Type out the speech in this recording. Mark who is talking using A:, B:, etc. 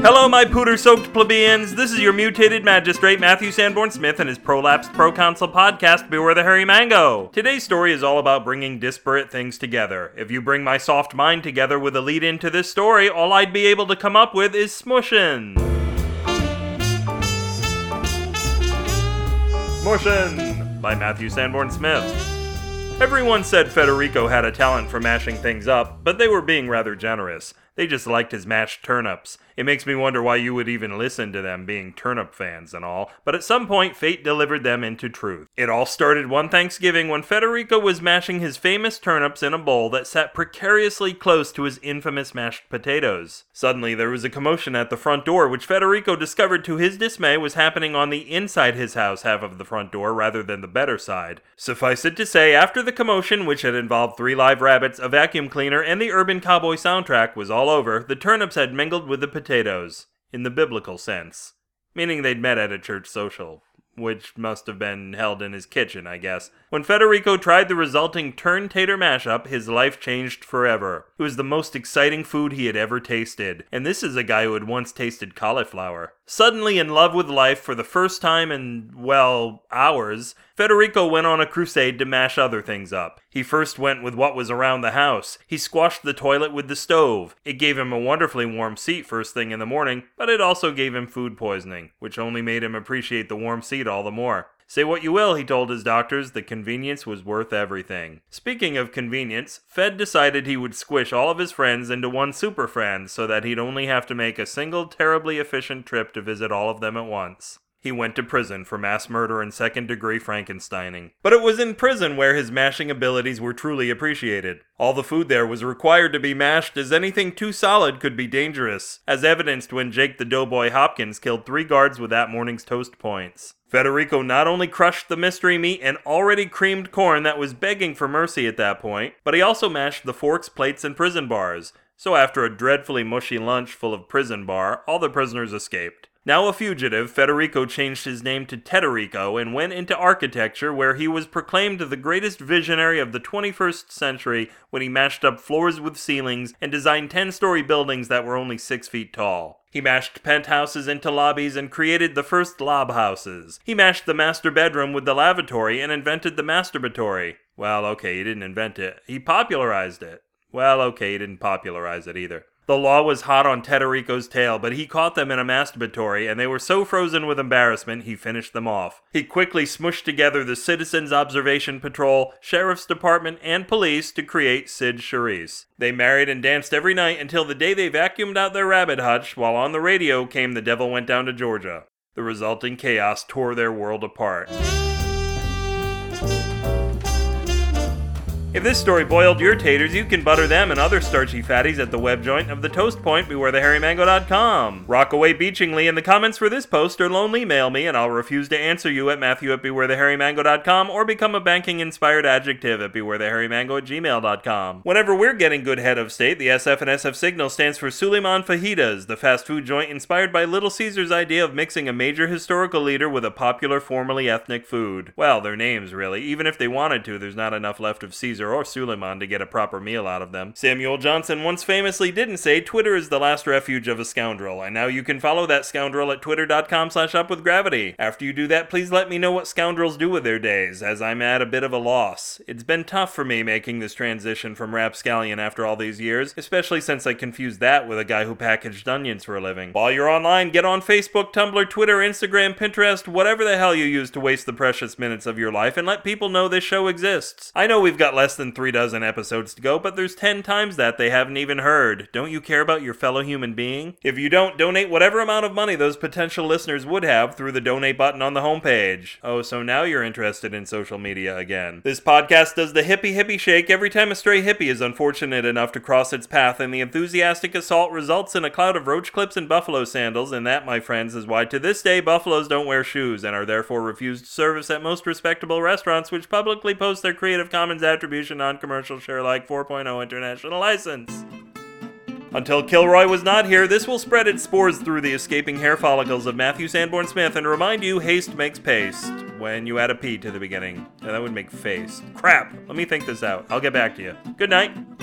A: Hello, my pooter soaked plebeians. This is your mutated magistrate, Matthew Sanborn Smith, and his prolapsed proconsul podcast, Beware the Hairy Mango. Today's story is all about bringing disparate things together. If you bring my soft mind together with a lead into this story, all I'd be able to come up with is smushin'. Smushin' by Matthew Sanborn Smith. Everyone said Federico had a talent for mashing things up, but they were being rather generous. They just liked his mashed turnips. It makes me wonder why you would even listen to them, being turnip fans and all. But at some point, fate delivered them into truth. It all started one Thanksgiving when Federico was mashing his famous turnips in a bowl that sat precariously close to his infamous mashed potatoes. Suddenly, there was a commotion at the front door, which Federico discovered to his dismay was happening on the inside his house half of the front door rather than the better side. Suffice it to say, after the commotion, which had involved three live rabbits, a vacuum cleaner, and the Urban Cowboy soundtrack, was all over, the turnips had mingled with the potatoes, in the biblical sense, meaning they'd met at a church social, which must have been held in his kitchen, I guess. When Federico tried the resulting turn tater mashup, his life changed forever. It was the most exciting food he had ever tasted, and this is a guy who had once tasted cauliflower. Suddenly in love with life for the first time in, well, hours, Federico went on a crusade to mash other things up. He first went with what was around the house. He squashed the toilet with the stove. It gave him a wonderfully warm seat first thing in the morning, but it also gave him food poisoning, which only made him appreciate the warm seat all the more. Say what you will, he told his doctors, the convenience was worth everything. Speaking of convenience, Fed decided he would squish all of his friends into one super friend so that he'd only have to make a single terribly efficient trip to visit all of them at once. He went to prison for mass murder and second degree Frankensteining. But it was in prison where his mashing abilities were truly appreciated. All the food there was required to be mashed as anything too solid could be dangerous, as evidenced when Jake the Doughboy Hopkins killed three guards with that morning's toast points. Federico not only crushed the mystery meat and already creamed corn that was begging for mercy at that point, but he also mashed the forks, plates, and prison bars. So after a dreadfully mushy lunch full of prison bar, all the prisoners escaped. Now a fugitive, Federico changed his name to Tederico and went into architecture where he was proclaimed the greatest visionary of the 21st century when he mashed up floors with ceilings and designed 10 story buildings that were only 6 feet tall. He mashed penthouses into lobbies and created the first lob houses. He mashed the master bedroom with the lavatory and invented the masturbatory. Well, okay, he didn't invent it. He popularized it. Well, okay, he didn't popularize it either. The law was hot on Tederico's tail, but he caught them in a masturbatory, and they were so frozen with embarrassment he finished them off. He quickly smushed together the Citizens Observation Patrol, Sheriff's Department, and police to create Cyd Charisse. They married and danced every night until the day they vacuumed out their rabbit hutch, while on the radio came The Devil Went Down to Georgia. The resulting chaos tore their world apart. If this story boiled your taters, you can butter them and other starchy fatties at the web joint of the Toast Point, bewarethehairymango.com. Rockaway Beachingly in the comments for this post or lonely mail me, and I'll refuse to answer you at matthew at bewarethehairymango.com or become a banking inspired adjective at bewarethehairymango at gmail.com. Whenever we're getting good head of state, the SF and SF signal stands for Suleiman Fajitas, the fast food joint inspired by Little Caesar's idea of mixing a major historical leader with a popular formerly ethnic food. Well, their names, really. Even if they wanted to, there's not enough left of Caesar or Suleiman to get a proper meal out of them. Samuel Johnson once famously didn't say Twitter is the last refuge of a scoundrel, and now you can follow that scoundrel at twitter.com slash upwithgravity. After you do that, please let me know what scoundrels do with their days, as I'm at a bit of a loss. It's been tough for me making this transition from rapscallion after all these years, especially since I confused that with a guy who packaged onions for a living. While you're online, get on Facebook, Tumblr, Twitter, Instagram, Pinterest, whatever the hell you use to waste the precious minutes of your life, and let people know this show exists. I know we've got less than three dozen episodes to go, but there's 10 times that they haven't even heard. Don't you care about your fellow human being? If you don't, donate whatever amount of money those potential listeners would have through the donate button on the homepage. Oh, so now you're interested in social media again. This podcast does the hippie hippie shake every time a stray hippie is unfortunate enough to cross its path, and the enthusiastic assault results in a cloud of roach clips and buffalo sandals, and that, my friends, is why to this day buffaloes don't wear shoes and are therefore refused service at most respectable restaurants which publicly post their Creative Commons attribution non commercial share like 4.0 international license. Until Kilroy was not here, this will spread its spores through the escaping hair follicles of Matthew Sanborn Smith and remind you haste makes paste when you add a P to the beginning. And that would make face. Crap! Let me think this out. I'll get back to you. Good night.